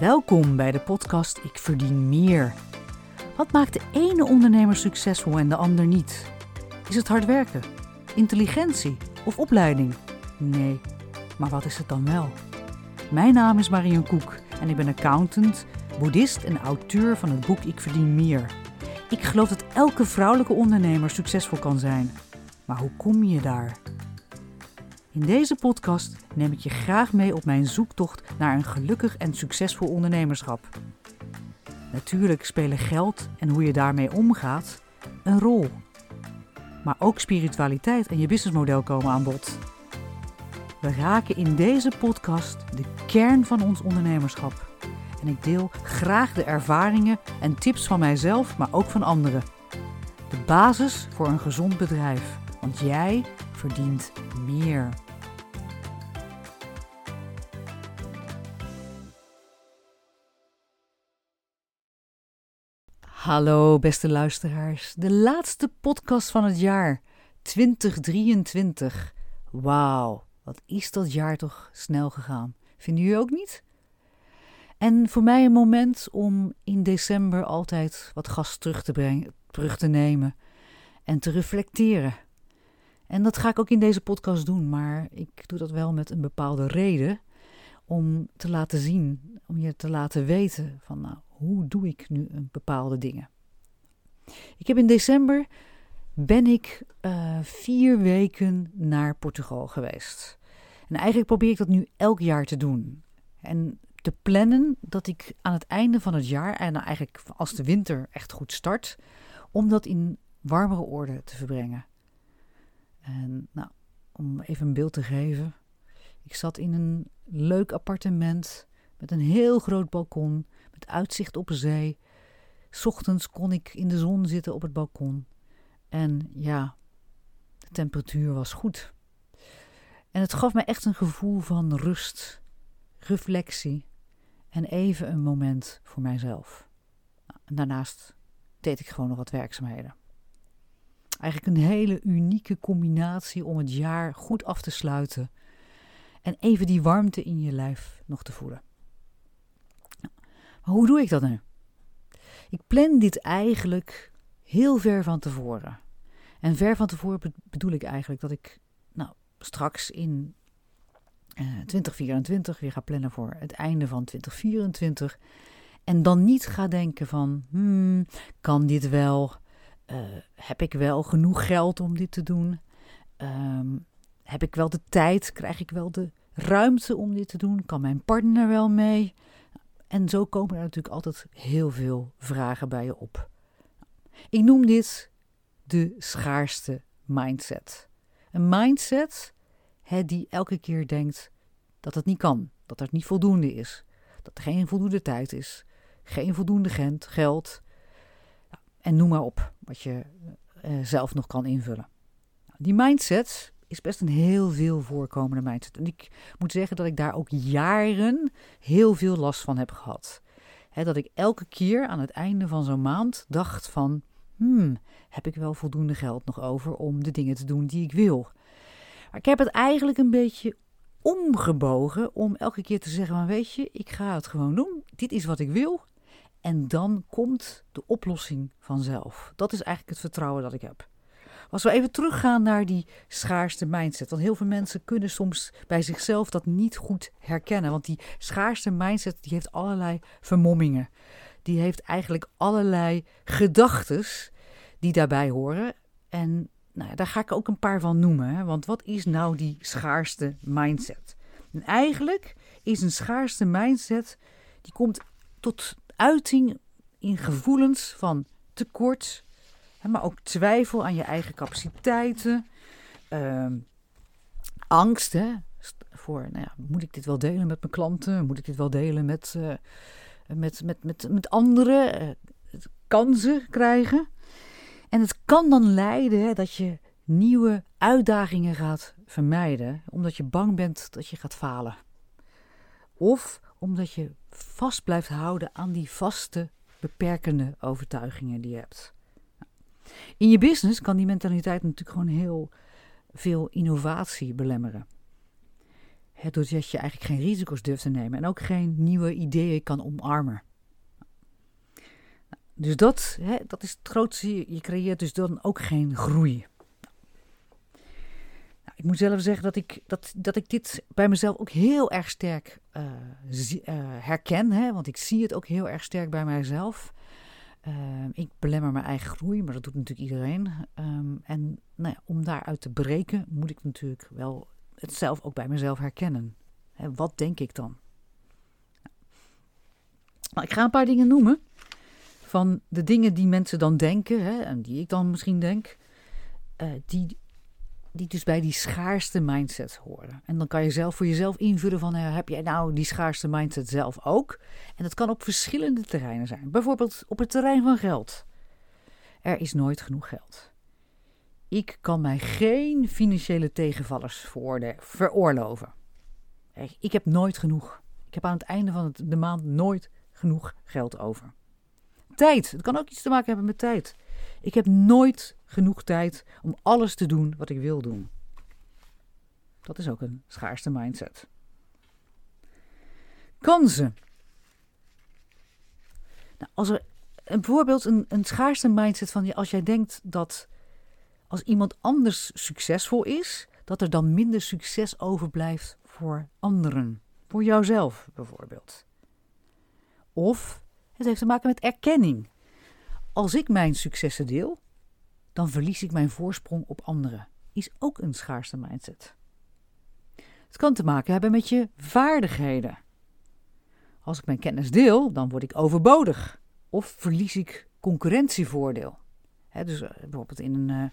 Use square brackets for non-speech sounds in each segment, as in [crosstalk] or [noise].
Welkom bij de podcast Ik verdien meer. Wat maakt de ene ondernemer succesvol en de ander niet? Is het hard werken, intelligentie of opleiding? Nee, maar wat is het dan wel? Mijn naam is Marion Koek en ik ben accountant, boeddhist en auteur van het boek Ik verdien meer. Ik geloof dat elke vrouwelijke ondernemer succesvol kan zijn. Maar hoe kom je daar? In deze podcast neem ik je graag mee op mijn zoektocht naar een gelukkig en succesvol ondernemerschap. Natuurlijk spelen geld en hoe je daarmee omgaat een rol. Maar ook spiritualiteit en je businessmodel komen aan bod. We raken in deze podcast de kern van ons ondernemerschap. En ik deel graag de ervaringen en tips van mijzelf, maar ook van anderen. De basis voor een gezond bedrijf. Want jij verdient meer. Hallo beste luisteraars, de laatste podcast van het jaar 2023. Wauw, wat is dat jaar toch snel gegaan. Vinden jullie ook niet? En voor mij een moment om in december altijd wat gas terug te brengen, terug te nemen en te reflecteren. En dat ga ik ook in deze podcast doen, maar ik doe dat wel met een bepaalde reden om te laten zien, om je te laten weten van nou, hoe doe ik nu een bepaalde dingen. Ik heb in december ben ik uh, vier weken naar Portugal geweest. En eigenlijk probeer ik dat nu elk jaar te doen. En te plannen dat ik aan het einde van het jaar, en eigenlijk als de winter echt goed start, om dat in warmere orde te verbrengen. En nou, om even een beeld te geven. Ik zat in een leuk appartement met een heel groot balkon, met uitzicht op zee. Ochtends kon ik in de zon zitten op het balkon. En ja, de temperatuur was goed. En het gaf me echt een gevoel van rust, reflectie en even een moment voor mijzelf. Daarnaast deed ik gewoon nog wat werkzaamheden. Eigenlijk een hele unieke combinatie om het jaar goed af te sluiten en even die warmte in je lijf nog te voelen. Hoe doe ik dat nu? Ik plan dit eigenlijk heel ver van tevoren. En ver van tevoren bedoel ik eigenlijk dat ik nou, straks in uh, eh, 2024 weer ga plannen voor het einde van 2024. En dan niet ga denken van, hmm, kan dit wel? Uh, heb ik wel genoeg geld om dit te doen? Um, heb ik wel de tijd? Krijg ik wel de ruimte om dit te doen? Kan mijn partner wel mee? En zo komen er natuurlijk altijd heel veel vragen bij je op. Ik noem dit de schaarste mindset. Een mindset hè, die elke keer denkt dat het niet kan, dat het niet voldoende is, dat er geen voldoende tijd is, geen voldoende geld. En noem maar op wat je uh, zelf nog kan invullen. Die mindset is best een heel veel voorkomende mindset. En ik moet zeggen dat ik daar ook jaren heel veel last van heb gehad. dat ik elke keer aan het einde van zo'n maand dacht van... Hmm, heb ik wel voldoende geld nog over om de dingen te doen die ik wil? Ik heb het eigenlijk een beetje omgebogen om elke keer te zeggen. Weet je, ik ga het gewoon doen. Dit is wat ik wil. En dan komt de oplossing vanzelf. Dat is eigenlijk het vertrouwen dat ik heb. Als we even teruggaan naar die schaarste mindset. Want heel veel mensen kunnen soms bij zichzelf dat niet goed herkennen. Want die schaarste mindset die heeft allerlei vermommingen. Die heeft eigenlijk allerlei gedachten die daarbij horen. En nou, daar ga ik ook een paar van noemen. Hè? Want wat is nou die schaarste mindset? En eigenlijk is een schaarste mindset die komt tot uiting in gevoelens van tekort, maar ook twijfel aan je eigen capaciteiten. Uh, angst hè, voor, nou ja, moet ik dit wel delen met mijn klanten? Moet ik dit wel delen met, uh, met, met, met, met anderen? Uh, kansen krijgen. En het kan dan leiden hè, dat je nieuwe uitdagingen gaat vermijden, omdat je bang bent dat je gaat falen. Of omdat je vast blijft houden aan die vaste, beperkende overtuigingen die je hebt. In je business kan die mentaliteit natuurlijk gewoon heel veel innovatie belemmeren. Hè, doordat je eigenlijk geen risico's durft te nemen en ook geen nieuwe ideeën kan omarmen. Dus dat, hè, dat is het grootste. Je creëert dus dan ook geen groei. Nou, ik moet zelf zeggen dat ik, dat, dat ik dit bij mezelf ook heel erg sterk zie, uh, herken. Hè, want ik zie het ook heel erg sterk bij mijzelf. Uh, ik belemmer mijn eigen groei, maar dat doet natuurlijk iedereen. Um, en nou ja, om daaruit te breken, moet ik natuurlijk wel het zelf ook bij mezelf herkennen. Hè, wat denk ik dan? Nou, ik ga een paar dingen noemen van de dingen die mensen dan denken, hè, en die ik dan misschien denk, uh, die, die dus bij die schaarste mindset horen. En dan kan je zelf voor jezelf invullen van, uh, heb jij nou die schaarste mindset zelf ook? En dat kan op verschillende terreinen zijn. Bijvoorbeeld op het terrein van geld. Er is nooit genoeg geld. Ik kan mij geen financiële tegenvallers veroorloven. Ik heb nooit genoeg. Ik heb aan het einde van de maand nooit genoeg geld over. Tijd. Het kan ook iets te maken hebben met tijd. Ik heb nooit genoeg tijd om alles te doen wat ik wil doen. Dat is ook een schaarste mindset. Kansen. Nou, als er bijvoorbeeld een, een schaarste mindset van als jij denkt dat als iemand anders succesvol is, dat er dan minder succes overblijft voor anderen. Voor jouzelf bijvoorbeeld. Of het heeft te maken met erkenning. Als ik mijn successen deel, dan verlies ik mijn voorsprong op anderen. Is ook een schaarste mindset. Het kan te maken hebben met je vaardigheden. Als ik mijn kennis deel, dan word ik overbodig. Of verlies ik concurrentievoordeel. dus uh, bijvoorbeeld in een, uh,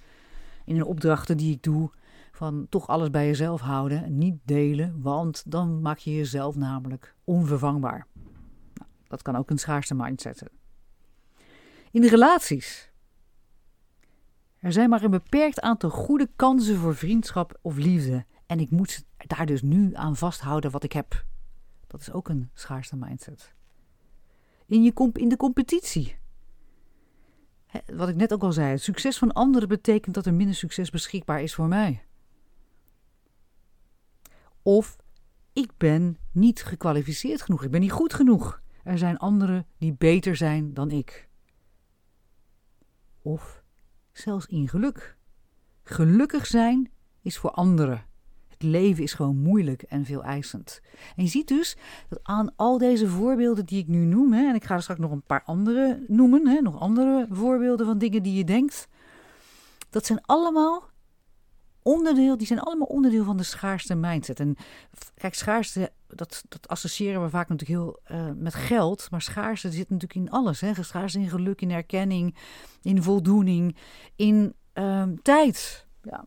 in een opdrachten die ik doe, van toch alles bij jezelf houden, niet delen, want dan maak je jezelf namelijk onvervangbaar. Dat kan ook een schaarste mindset zijn. In de relaties. Er zijn maar een beperkt aantal goede kansen voor vriendschap of liefde. En ik moet daar dus nu aan vasthouden wat ik heb. Dat is ook een schaarste mindset. In, je in de competitie. wat ik net ook al zei, het succes van anderen betekent dat er minder succes beschikbaar is voor mij. Of ik ben niet gekwalificeerd genoeg, ik ben niet goed genoeg. Er zijn anderen die beter zijn dan ik. Of zelfs in geluk. Gelukkig zijn is voor anderen. Het leven is gewoon moeilijk en veel eisend. En je ziet dus dat aan al deze voorbeelden die ik nu noem, hè, en ik ga er straks nog een paar andere noemen, hè, nog andere voorbeelden van dingen die je denkt, dat zijn allemaal onderdeel, die zijn allemaal onderdeel van de schaarste mindset. En kijk, schaarste, dat, dat associëren we vaak natuurlijk heel uh, met geld. Maar schaarste zit natuurlijk in alles. Hè? Schaarste in geluk, in erkenning, in voldoening, in um, tijd. Ja.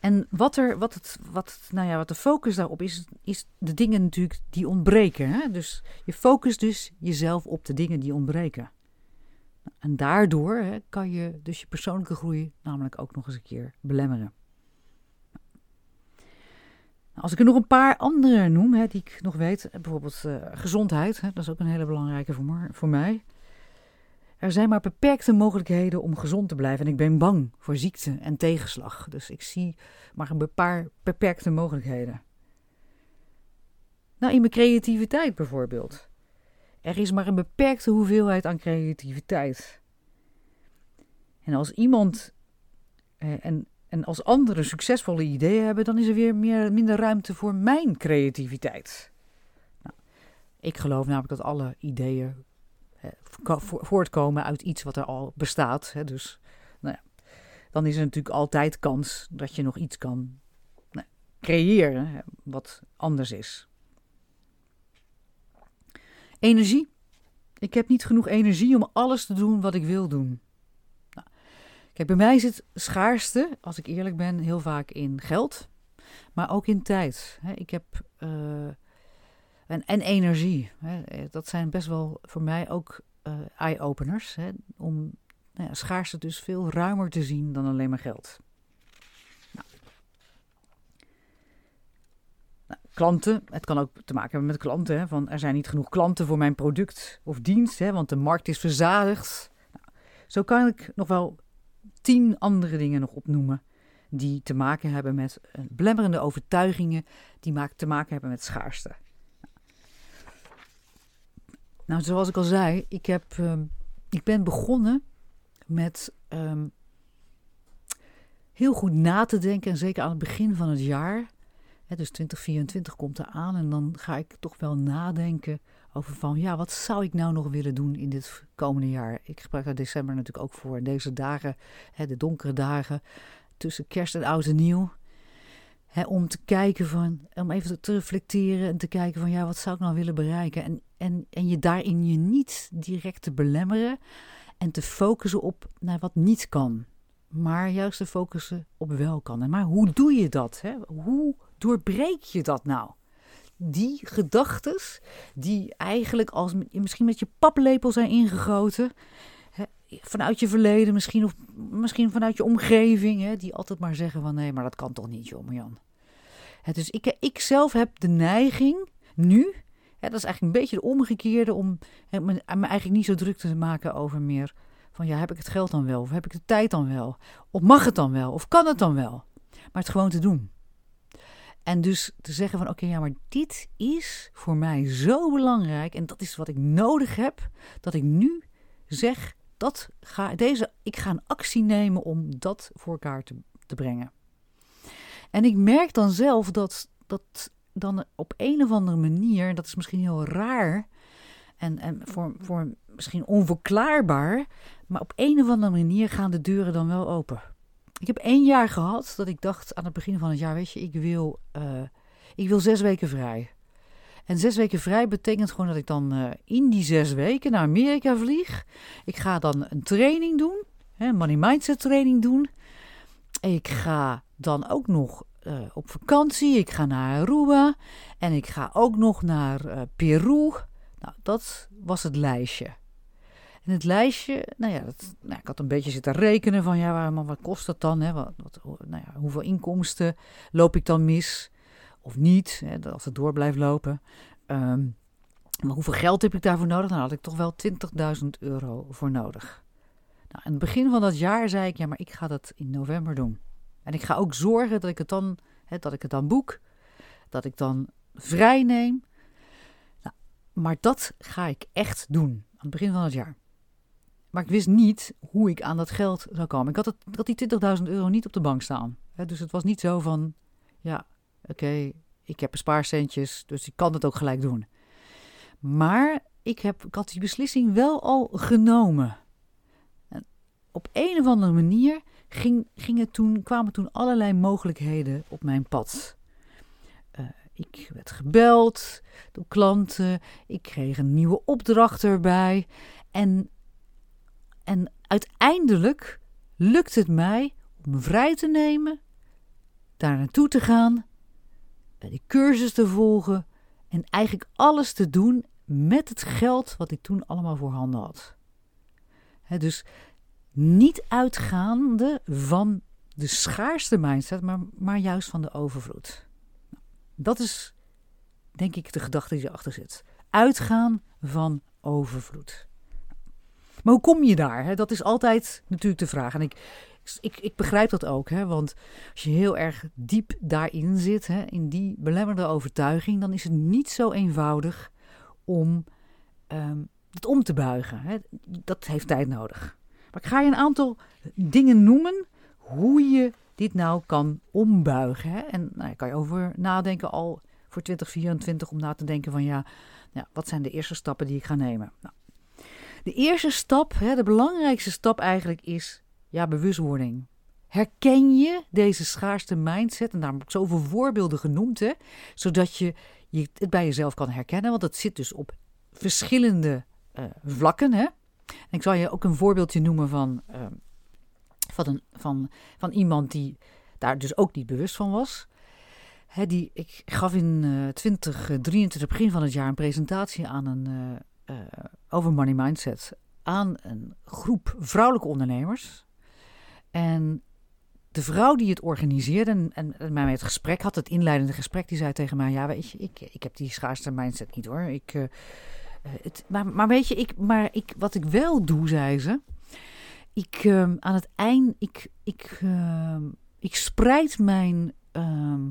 En wat, er, wat, het, wat, nou ja, wat de focus daarop is, is de dingen natuurlijk die ontbreken. Hè? Dus je focust dus jezelf op de dingen die ontbreken. En daardoor hè, kan je dus je persoonlijke groei namelijk ook nog eens een keer belemmeren. Nou, als ik er nog een paar andere noem, hè, die ik nog weet, bijvoorbeeld uh, gezondheid, hè, dat is ook een hele belangrijke voor, voor mij. Er zijn maar beperkte mogelijkheden om gezond te blijven en ik ben bang voor ziekte en tegenslag. Dus ik zie maar een paar beperkte mogelijkheden. Nou, in mijn creativiteit bijvoorbeeld. Er is maar een beperkte hoeveelheid aan creativiteit. En als iemand eh, en, en als anderen succesvolle ideeën hebben, dan is er weer meer, minder ruimte voor mijn creativiteit. Nou, ik geloof namelijk dat alle ideeën eh, voortkomen uit iets wat er al bestaat. Hè, dus nou ja, dan is er natuurlijk altijd kans dat je nog iets kan nou, creëren wat anders is. Energie. Ik heb niet genoeg energie om alles te doen wat ik wil doen. Nou, kijk, bij mij het schaarste, als ik eerlijk ben, heel vaak in geld, maar ook in tijd. Ik heb. Uh, en, en energie. Dat zijn best wel voor mij ook uh, eye-openers. Om nou ja, schaarste dus veel ruimer te zien dan alleen maar geld. klanten. Het kan ook te maken hebben met klanten. Hè, van er zijn niet genoeg klanten voor mijn product of dienst, hè, want de markt is verzadigd. Nou, zo kan ik nog wel tien andere dingen nog opnoemen die te maken hebben met uh, belemmerende overtuigingen die te maken hebben met schaarste. Nou, zoals ik al zei, ik, heb, uh, ik ben begonnen met um, heel goed na te denken. En zeker aan het begin van het jaar. Hè, dus 2024 komt eraan. En dan ga ik toch wel nadenken over van... Ja, wat zou ik nou nog willen doen in dit komende jaar? Ik gebruik daar december natuurlijk ook voor. Deze dagen, hè, de donkere dagen tussen kerst en oud en nieuw. Hè, om te kijken van, om even te reflecteren en te kijken van ja, wat zou ik nou willen bereiken? En, en, en je daarin je niet direct te belemmeren en te focussen op naar wat niet kan. Maar juist te focussen op wel kan. En maar hoe doe je dat? Hè? Hoe doorbreek je dat nou? Die gedachten, die eigenlijk als misschien met je paplepel zijn ingegoten, vanuit je verleden misschien, of misschien vanuit je omgeving, hè, die altijd maar zeggen van nee, maar dat kan toch niet, joh, Jan. dus ik, ik zelf heb de neiging nu, hè, dat is eigenlijk een beetje de omgekeerde, om hè, me, me eigenlijk niet zo druk te maken over meer van ja, heb ik het geld dan wel? Of heb ik de tijd dan wel? Of mag het dan wel? Of kan het dan wel? Maar het gewoon te doen. En dus te zeggen van oké, ja, maar dit is voor mij zo belangrijk en dat is wat ik nodig heb, dat ik nu zeg, dat ga, deze, ik ga een actie nemen om dat voor elkaar te, te brengen. En ik merk dan zelf dat, dat dan op een of andere manier, dat is misschien heel raar en, en voor, voor misschien onverklaarbaar, maar op een of andere manier gaan de deuren dan wel open. Ik heb één jaar gehad dat ik dacht aan het begin van het jaar, weet je, ik wil, uh, ik wil zes weken vrij. En zes weken vrij betekent gewoon dat ik dan uh, in die zes weken naar Amerika vlieg. Ik ga dan een training doen, hè, money mindset training doen. Ik ga dan ook nog uh, op vakantie. Ik ga naar Aruba en ik ga ook nog naar Peru. Nou, dat was het lijstje. En het lijstje, nou ja, dat, nou, ik had een beetje zitten rekenen van ja, maar wat kost dat dan? Hè? Wat, wat, nou ja, hoeveel inkomsten loop ik dan mis? Of niet, hè, als het door blijft lopen. Um, maar hoeveel geld heb ik daarvoor nodig? Dan had ik toch wel 20.000 euro voor nodig. Nou, aan het begin van dat jaar zei ik, ja, maar ik ga dat in november doen. En ik ga ook zorgen dat ik het dan, hè, dat ik het dan boek. Dat ik dan vrij neem. Nou, maar dat ga ik echt doen aan het begin van het jaar. Maar ik wist niet hoe ik aan dat geld zou komen. Ik had, het, had die 20.000 euro niet op de bank staan. dus het was niet zo van, ja, oké, ik heb een spaarcentjes, dus ik kan het ook gelijk doen. Maar ik, heb, ik had die beslissing wel al genomen. En op een of andere manier ging, ging toen, kwamen toen allerlei mogelijkheden op mijn pad. Uh, ik werd gebeld door klanten, ik kreeg een nieuwe opdracht erbij. En en uiteindelijk lukt het mij om vrij te nemen, daar naartoe te gaan, die cursus te volgen en eigenlijk alles te doen met het geld wat ik toen allemaal voorhanden had. dus niet uitgaande van de schaarste mindset, maar, maar juist van de overvloed. Dat is denk ik de gedachte die erachter zit. Uitgaan van overvloed. Maar hoe kom je daar? Hè? Dat is altijd natuurlijk de vraag. En ik, ik, ik begrijp dat ook, hè? want als je heel erg diep daarin zit, hè, in die belemmerde overtuiging, dan is het niet zo eenvoudig om um, het om te buigen. Hè? Dat heeft tijd nodig. Maar ik ga je een aantal dingen noemen hoe je dit nou kan ombuigen. Hè? En nou, daar kan je over nadenken al voor 2024 om na te denken van ja, ja, wat zijn de eerste stappen die ik ga nemen? Nou, de eerste stap, hè, de belangrijkste stap eigenlijk is ja, bewustwording. Herken je deze schaarste mindset? En daarom heb ik zoveel voorbeelden genoemd, hè, zodat je, je het bij jezelf kan herkennen. Want het zit dus op verschillende uh, vlakken. Hè. En ik zal je ook een voorbeeldje noemen van, uh, van, een, van, van iemand die daar dus ook niet bewust van was. Hè, die, ik gaf in uh, 2023, begin van het jaar, een presentatie aan een uh, over money mindset aan een groep vrouwelijke ondernemers. En de vrouw die het organiseerde en, en, mij met het gesprek had, het inleidende gesprek, die zei tegen mij: Ja, weet je, ik, ik heb die schaarste mindset niet hoor. Ik, uh, het, maar, maar weet je, ik, maar ik, wat ik wel doe, zei ze. Ik uh, aan het eind, ik, ik, ik spreid mijn ehm,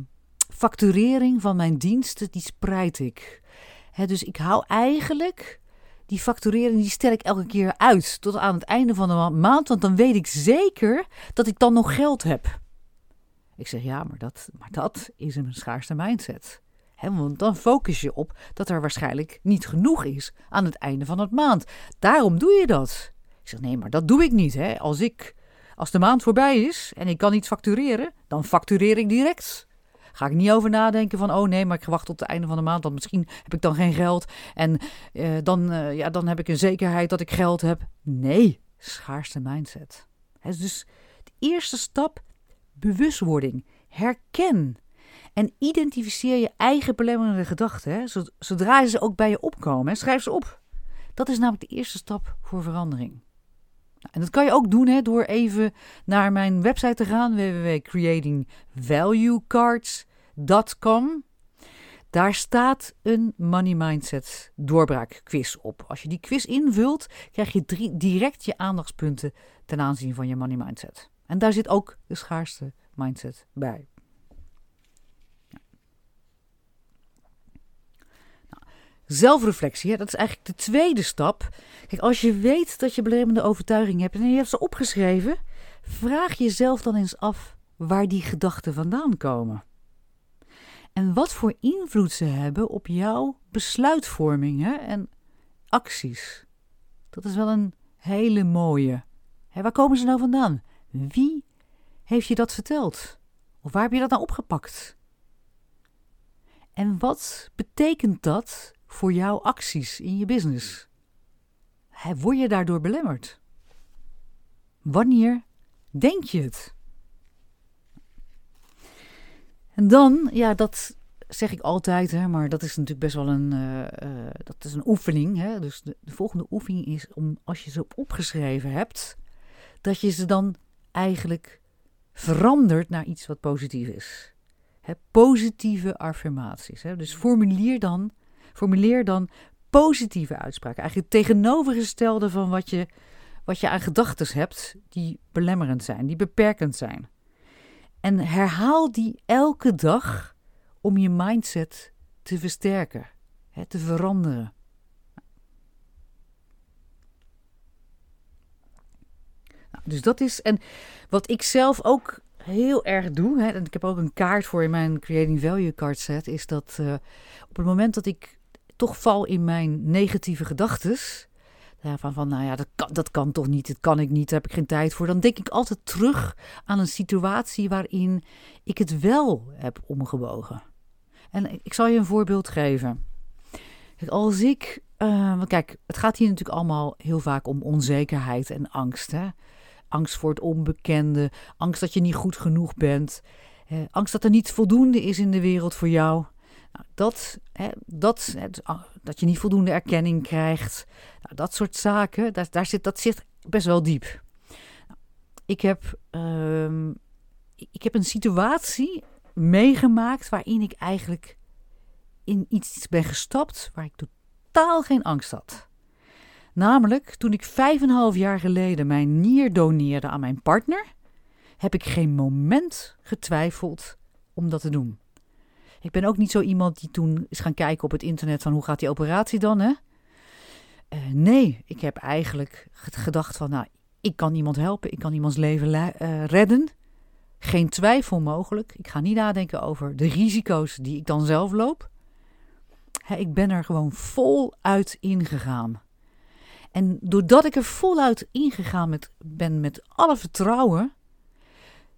facturering van mijn diensten, die spreid ik. dus ik hou eigenlijk die facturering, die stel ik elke keer uit tot aan het einde van de maand, want dan weet ik zeker dat ik dan nog geld heb. Ik zeg ja, maar dat, maar dat is een schaarste mindset. want dan focus je op dat er waarschijnlijk niet genoeg is aan het einde van het maand. Daarom doe je dat. Ik zeg nee, maar dat doe ik niet. Hè. Als, ik, als de maand voorbij is en ik kan niet factureren, dan factureer ik direct. Ga ik niet over nadenken van, oh nee, maar ik wacht tot het einde van de maand, want misschien heb ik dan geen geld. En uh, dan, uh, ja, dan heb ik een zekerheid dat ik geld heb. Nee, schaarste mindset. dus de eerste stap, bewustwording. Herken en identificeer je eigen belemmerende gedachten. Zodra ze ook bij je opkomen, schrijf ze op. Dat is namelijk de eerste stap voor verandering. En dat kan je ook doen hè, door even naar mijn website te gaan, www.creatingvaluecards.com. Daar staat een Money Mindset doorbraak quiz op. Als je die quiz invult, krijg je direct je aandachtspunten ten aanzien van je Money Mindset. En daar zit ook de schaarste mindset bij. Zelfreflectie, dat is eigenlijk de tweede stap. Kijk, als je weet dat je belemmerende overtuigingen hebt en je hebt ze opgeschreven, vraag jezelf dan eens af waar die gedachten vandaan komen. En wat voor invloed ze hebben op jouw besluitvorming en acties. Dat is wel een hele mooie. waar komen ze nou vandaan? Wie heeft je dat verteld? Of waar heb je dat nou opgepakt? En wat betekent dat voor jouw acties in je business? Word je daardoor belemmerd? Wanneer denk je het? En dan, ja, dat zeg ik altijd, hè, maar dat is natuurlijk best wel een, uh, uh, dat is een oefening. Hè? Dus de, de, volgende oefening is om, als je ze opgeschreven hebt, dat je ze dan eigenlijk verandert naar iets wat positief is. Hè, positieve affirmaties. Hè? Dus formuleer dan Formuleer dan positieve uitspraken. Eigenlijk het tegenovergestelde van wat je, wat je aan gedachten hebt die belemmerend zijn, die beperkend zijn. En herhaal die elke dag om je mindset te versterken, hè, te veranderen. Nou, dus dat is, en wat ik zelf ook heel erg doe, hè, en ik heb ook een kaart voor in mijn Creating Value card set, is dat uh, op het moment dat ik toch val in mijn negatieve gedachten. Ja, van, nou ja, dat kan, dat kan toch niet, dat kan ik niet, daar heb ik geen tijd voor. Dan denk ik altijd terug aan een situatie waarin ik het wel heb omgebogen. En ik zal je een voorbeeld geven. Als ik, uh, kijk, het gaat hier natuurlijk allemaal heel vaak om onzekerheid en angst. Hè? Angst voor het onbekende, angst dat je niet goed genoeg bent, eh, angst dat er niet voldoende is in de wereld voor jou. Nou, dat, hè, dat, ah, dat je niet voldoende erkenning krijgt, nou, dat soort zaken, daar, daar zit, dat zit best wel diep. Nou, ik, heb, uh, ik heb een situatie meegemaakt waarin ik eigenlijk in iets ben gestapt waar ik totaal geen angst had. Namelijk toen ik vijf en half jaar geleden mijn nier doneerde aan mijn partner, heb ik geen moment getwijfeld om dat te doen. Ik ben ook niet zo iemand die toen is gaan kijken op het internet van hoe gaat die operatie dan, hè? Uh, nee, ik heb eigenlijk gedacht van, nou, ik kan iemand helpen, ik kan iemands leven uh, redden. Geen twijfel mogelijk. Ik ga niet nadenken over de risico's die ik dan zelf loop. ik ben er gewoon voluit ingegaan. En doordat ik er voluit ingegaan met, ben met alle vertrouwen,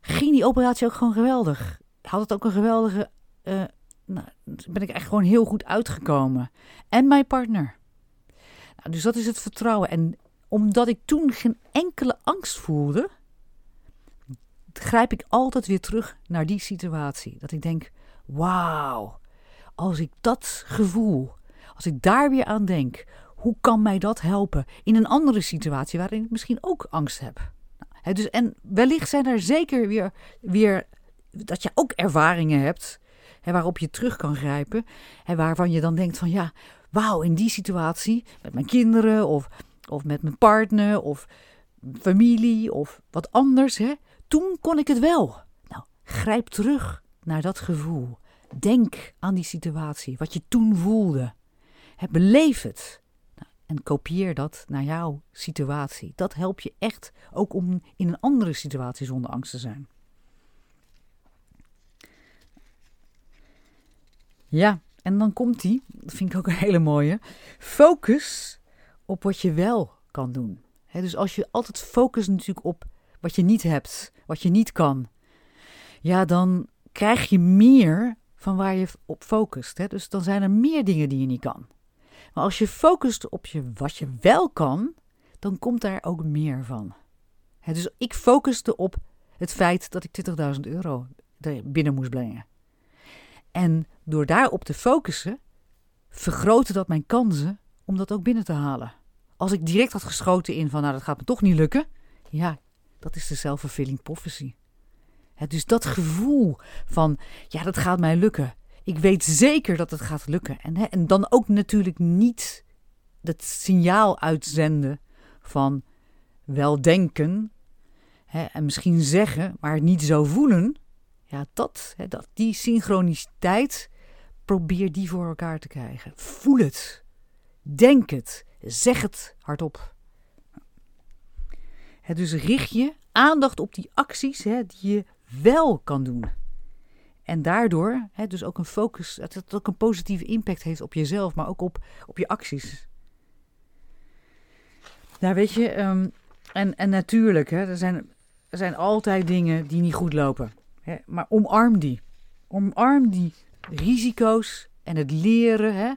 ging die operatie ook gewoon geweldig. Had het ook een geweldige uh, nou, ben ik echt gewoon heel goed uitgekomen. En mijn partner. Nou, dus dat is het vertrouwen. En omdat ik toen geen enkele angst voelde, grijp ik altijd weer terug naar die situatie. Dat ik denk: wauw, als ik dat gevoel, als ik daar weer aan denk, hoe kan mij dat helpen in een andere situatie waarin ik misschien ook angst heb? Nou, dus, en wellicht zijn er zeker weer, weer dat je ook ervaringen hebt hè, waarop je terug kan grijpen. En waarvan je dan denkt van ja, wauw, in die situatie met mijn kinderen of, of met mijn partner of familie of wat anders. Hè, toen kon ik het wel. Nou, Grijp terug naar dat gevoel. Denk aan die situatie, wat je toen voelde. Beleef het. Nou, en kopieer dat naar jouw situatie. Dat helpt je echt ook om in een andere situatie zonder angst te zijn. Ja, en dan komt die, dat vind ik ook een hele mooie. Focus op wat je wel kan doen. dus als je altijd focust natuurlijk op wat je niet hebt, wat je niet kan, ja, dan krijg je meer van waar je op focust. Dus dan zijn er meer dingen die je niet kan. Maar als je focust op je, wat je wel kan, dan komt daar ook meer van. dus ik focuste op het feit dat ik 20.000 euro binnen moest brengen. En door daarop te focussen, vergroten dat mijn kansen om dat ook binnen te halen. Als ik direct had geschoten in van, nou dat gaat me toch niet lukken. Ja, dat is de self-fulfilling prophecy. dus dat gevoel van, ja dat gaat mij lukken. Ik weet zeker dat het gaat lukken. En, en dan ook natuurlijk niet het signaal uitzenden van wel denken en misschien zeggen, maar niet zo voelen. Ja, dat, dat, die synchroniciteit, probeer die voor elkaar te krijgen. Voel het. Denk het. Zeg het hardop. dus richt je aandacht op die acties die je wel kan doen. En daardoor dus ook een focus, dat het ook een positieve impact heeft op jezelf, maar ook op, op je acties. Nou, weet je, ehm, en, en natuurlijk, er, zijn, er zijn altijd dingen die niet goed lopen. Hè, maar omarm die. Omarm die risico's en het leren. Hè,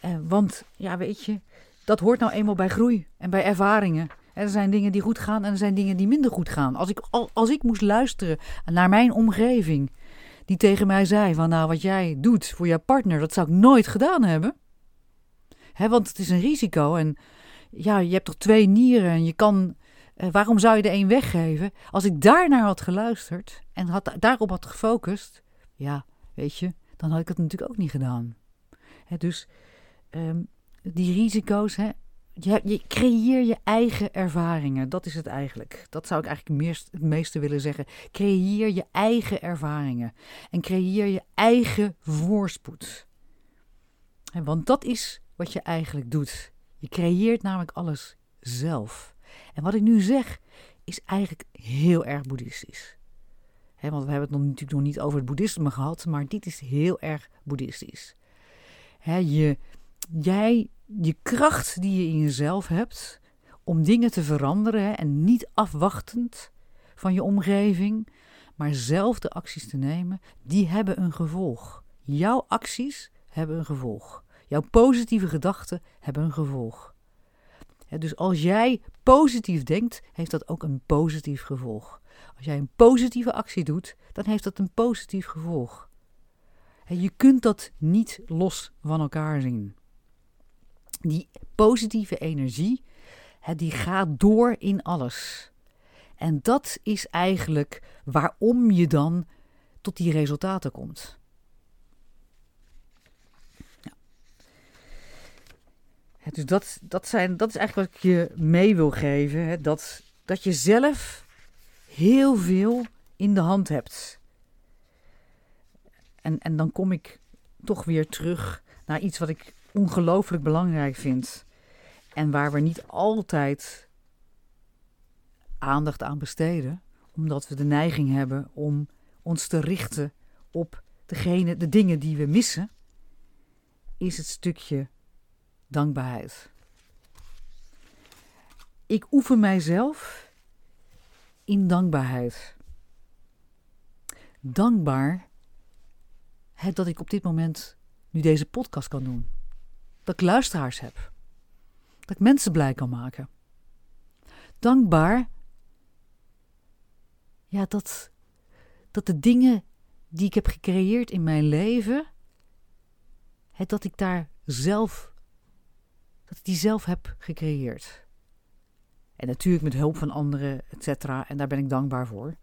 eh, want ja, weet je, dat hoort nou eenmaal bij groei en bij ervaringen. Er zijn dingen die goed gaan en er zijn dingen die minder goed gaan. Als ik, als ik moest luisteren naar mijn omgeving, die tegen mij zei van nou wat jij doet voor jouw partner, dat zou ik nooit gedaan hebben. Hè, want het is een risico en ja, je hebt toch twee nieren en je kan, eh, waarom zou je de een weggeven? Als ik daarnaar had geluisterd en had, daarop had gefocust, ja, weet je, dan had ik het natuurlijk ook niet gedaan. Dus um, die risico's, hè, je, je creëer je eigen ervaringen. Dat is het eigenlijk. Dat zou ik eigenlijk meest, het meeste willen zeggen. Creëer je eigen ervaringen. En creëer je eigen voorspoed. want dat is wat je eigenlijk doet. Je creëert namelijk alles zelf. En wat ik nu zeg, is eigenlijk heel erg boeddhistisch. want we hebben het nog, natuurlijk nog niet over het boeddhisme gehad, maar dit is heel erg boeddhistisch. je, jij je kracht die je in jezelf hebt om dingen te veranderen en niet afwachtend van je omgeving, maar zelf de acties te nemen, die hebben een gevolg. Jouw acties hebben een gevolg. Jouw positieve gedachten hebben een gevolg. Dus als jij positief denkt, heeft dat ook een positief gevolg. Als jij een positieve actie doet, dan heeft dat een positief gevolg. je kunt dat niet los van elkaar zien die positieve energie, die gaat door in alles. En dat is eigenlijk waarom je dan tot die resultaten komt. Dus dat, dat, zijn, dat is eigenlijk wat ik je mee wil geven. Hè, dat, dat je zelf heel veel in de hand hebt. En, en dan kom ik toch weer terug naar iets wat ik ongelooflijk belangrijk vind. En waar we niet altijd aandacht aan besteden, omdat we de neiging hebben om ons te richten op degene, de dingen die we missen, is het stukje dankbaarheid. Ik oefen mijzelf in dankbaarheid. Dankbaar dat ik op dit moment nu deze podcast kan doen. Dat ik luisteraars heb. Dat ik mensen blij kan maken. Dankbaar. Ja, dat, dat de dingen die ik heb gecreëerd in mijn leven. Het, dat ik daar zelf. Die zelf heb gecreëerd. En natuurlijk met hulp van anderen, et cetera. En daar ben ik dankbaar voor.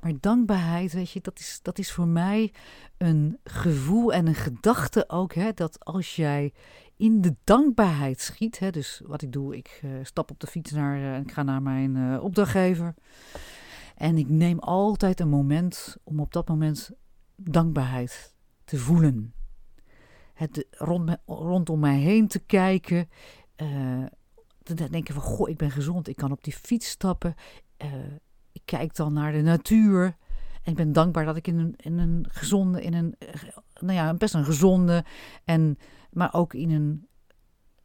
Maar dankbaarheid, weet je, dat is, dat is voor mij een gevoel en een gedachte ook. Hè, dat als jij in de dankbaarheid schiet. Hè, dus wat ik doe, ik uh, stap op de fiets naar, uh, ik ga naar mijn uh, opdrachtgever. En ik neem altijd een moment om op dat moment dankbaarheid te voelen. Het rond rondom mij heen te kijken. Uh, te denken van, goh, ik ben gezond. Ik kan op die fiets stappen. Uh, ik kijk dan naar de natuur. En ik ben dankbaar dat ik in een, in een gezonde, in een, nou ja, best een gezonde en, maar ook in een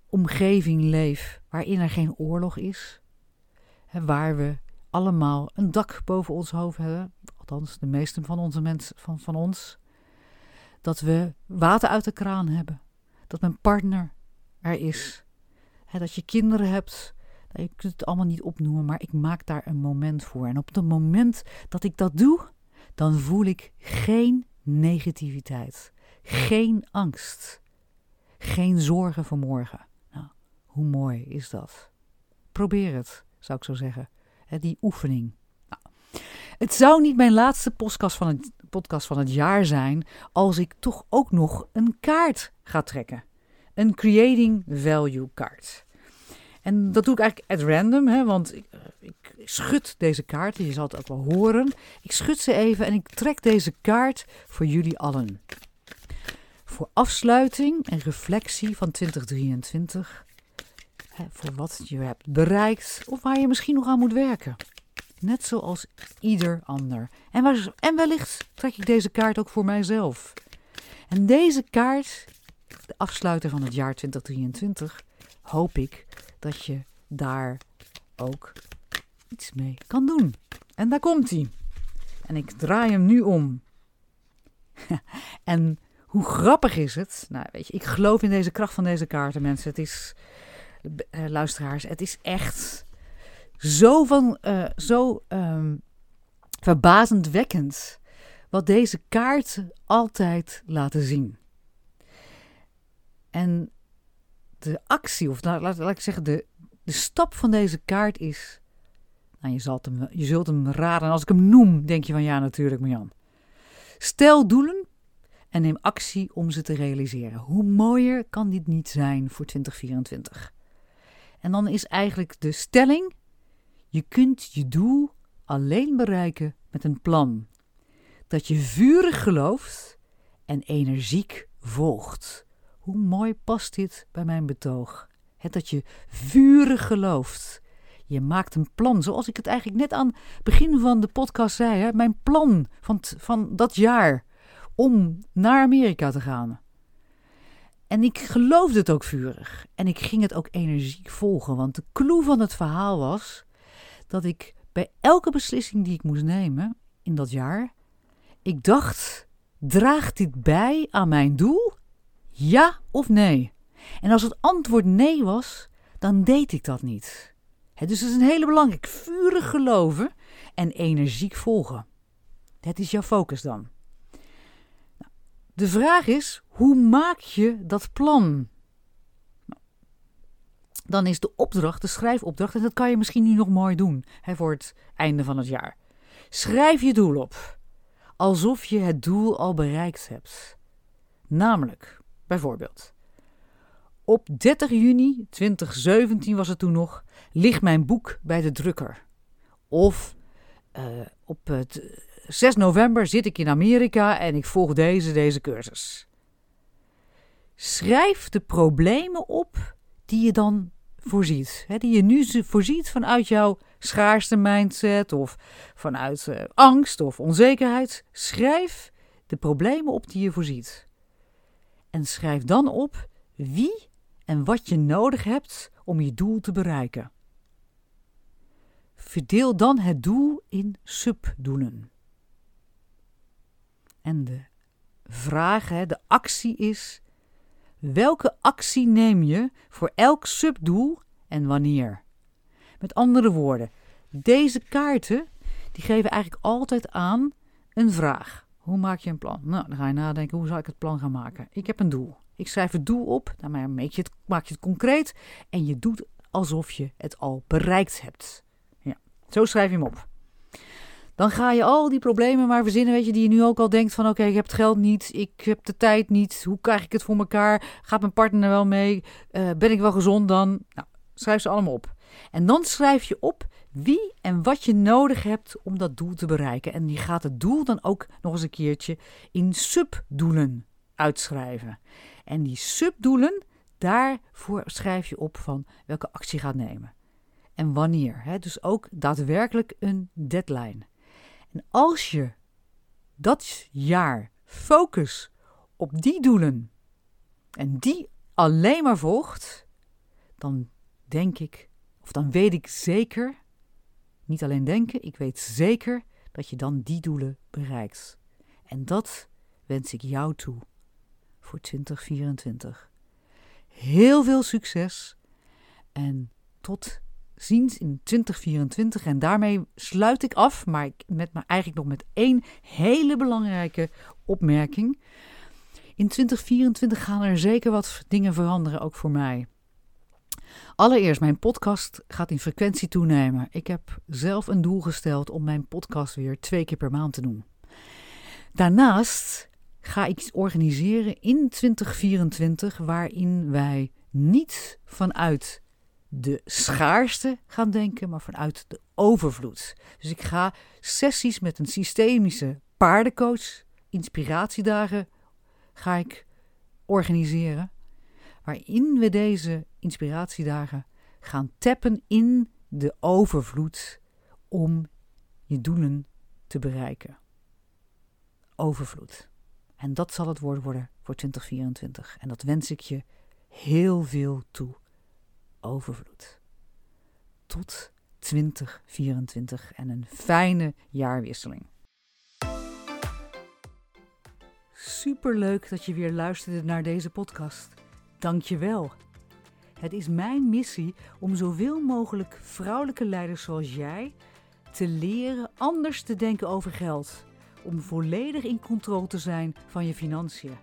omgeving leef waarin er geen oorlog is. Hè, waar we allemaal een dak boven ons hoofd hebben. Althans, de meesten van onze mensen, van, van ons. Dat we water uit de kraan hebben. Dat mijn partner er is. Dat je kinderen hebt. Je kunt het allemaal niet opnoemen, maar ik maak daar een moment voor. En op het moment dat ik dat doe, dan voel ik geen negativiteit, geen angst, geen zorgen voor morgen. Nou, hoe mooi is dat? Probeer het, zou ik zo zeggen. Die oefening. Nou, het zou niet mijn laatste podcast van, het, podcast van het jaar zijn als ik toch ook nog een kaart ga trekken. Een Creating Value kaart. En dat doe ik eigenlijk at random, hè, want ik, eh, ik schud deze kaart. Je zal het ook wel horen. Ik schud ze even en ik trek deze kaart voor jullie allen. Voor afsluiting en reflectie van 2023. Hè, voor wat je hebt bereikt of waar je misschien nog aan moet werken. Net zoals ieder ander. En, en wellicht trek ik deze kaart ook voor mijzelf. En deze kaart, de afsluiter van het jaar 2023, hoop ik dat je daar ook iets mee kan doen. En daar komt hij. En ik draai hem nu om. [laughs] en hoe grappig is het? Nou, weet je, ik geloof in deze kracht van deze kaarten, mensen. Het is, uh, luisteraars, het is echt zo van, uh, zo um, verbazendwekkend wat deze kaarten altijd laten zien. En de actie, of nou, laat, laat ik zeggen, de, de stap van deze kaart is. Nou, je, zult hem, je zult hem raden. En als ik hem noem, denk je van ja, natuurlijk, Marjan. Stel doelen en neem actie om ze te realiseren. Hoe mooier kan dit niet zijn voor 2024? En dan is eigenlijk de stelling: je kunt je doel alleen bereiken met een plan. Dat je vurig gelooft en energiek volgt. Hoe mooi past dit bij mijn betoog? Het dat je vurig gelooft. Je maakt een plan, zoals ik het eigenlijk net aan het begin van de podcast zei. Hè? Mijn plan van, van dat jaar om naar Amerika te gaan. En ik geloofde het ook vurig. En ik ging het ook energiek volgen. Want de clue van het verhaal was dat ik bij elke beslissing die ik moest nemen in dat jaar, ik dacht: draagt dit bij aan mijn doel? Ja of nee? En als het antwoord nee was, dan deed ik dat niet. dus het is een hele belangrijke. Vurig geloven en energiek volgen. Het is jouw focus dan. Nou, de vraag is, hoe maak je dat plan? Dan is de opdracht, de schrijfopdracht, en dat kan je misschien nu nog mooi doen voor het einde van het jaar. Schrijf je doel op, alsof je het doel al bereikt hebt. Namelijk, Bijvoorbeeld. Op 30 juni 2017 was het toen nog, ligt mijn boek bij de drukker. Of uh, op het 6 november zit ik in Amerika en ik volg deze, deze cursus. Schrijf de problemen op die je dan voorziet. Hè, die je nu voorziet vanuit jouw schaarste mindset of vanuit uh, angst of onzekerheid. Schrijf de problemen op die je voorziet. En schrijf dan op wie en wat je nodig hebt om je doel te bereiken. Verdeel dan het doel in subdoelen. En de vraag, de actie is: welke actie neem je voor elk subdoel en wanneer? Met andere woorden, deze kaarten die geven eigenlijk altijd aan een vraag. Hoe maak je een plan? Nou, dan ga je nadenken, hoe zal ik het plan gaan maken? Ik heb een doel. Ik schrijf het doel op, daarmee maak je het, maak je het concreet en je doet alsof je het al bereikt hebt. Ja, zo schrijf je hem op. Dan ga je al die problemen maar verzinnen, weet je, die je nu ook al denkt van oké, ik heb het geld niet, ik heb de tijd niet, hoe krijg ik het voor elkaar? Gaat mijn partner wel mee? Uh, ben ik wel gezond dan? Nou, schrijf ze allemaal op. En dan schrijf je op wie en wat je nodig hebt om dat doel te bereiken. En je gaat het doel dan ook nog eens een keertje in subdoelen uitschrijven. En die subdoelen, daarvoor schrijf je op van welke actie gaat nemen. En wanneer. Hè? Dus ook daadwerkelijk een deadline. En als je dat jaar focus op die doelen en die alleen maar volgt, dan denk ik, of dan weet ik zeker, niet alleen denken, ik weet zeker dat je dan die doelen bereikt. En dat wens ik jou toe voor 2024. Heel veel succes en tot ziens in 2024. En daarmee sluit ik af, maar met, maar eigenlijk nog met één hele belangrijke opmerking. In 2024 gaan er zeker wat dingen veranderen, ook voor mij. Allereerst, mijn podcast gaat in frequentie toenemen. Ik heb zelf een doel gesteld om mijn podcast weer twee keer per maand te doen. Daarnaast ga ik iets organiseren in 2024 waarin wij niet vanuit de schaarste gaan denken, maar vanuit de overvloed. Dus ik ga sessies met een systemische paardencoach, inspiratiedagen ga ik organiseren, waarin we deze inspiratiedagen gaan tappen in de overvloed om je doelen te bereiken. Overvloed. En dat zal het woord worden voor 2024. En dat wens ik je heel veel toe. Overvloed. Tot 2024 en een fijne jaarwisseling. Superleuk dat je weer luisterde naar deze podcast. Dank je wel. Het is mijn missie om zoveel mogelijk vrouwelijke leiders zoals jij te leren anders te denken over geld. Om volledig in controle te zijn van je financiën.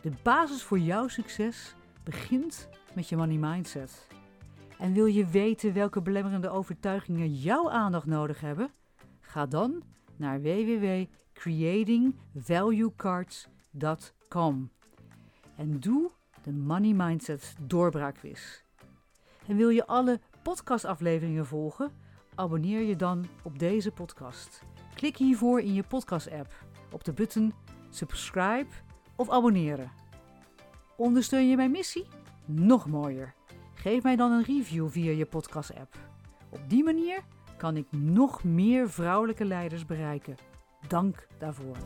De basis voor jouw succes begint met je money mindset. En wil je weten welke belemmerende overtuigingen jouw aandacht nodig hebben? Ga dan naar www.creatingvaluecards.com en doe de Money Mindset doorbraakquiz. En wil je alle podcastafleveringen volgen? Abonneer je dan op deze podcast. Klik hiervoor in je podcast-app op de button subscribe of abonneren. Ondersteun je mijn missie? Nog mooier. Geef mij dan een review via je podcast-app. Op die manier kan ik nog meer vrouwelijke leiders bereiken. Dank daarvoor.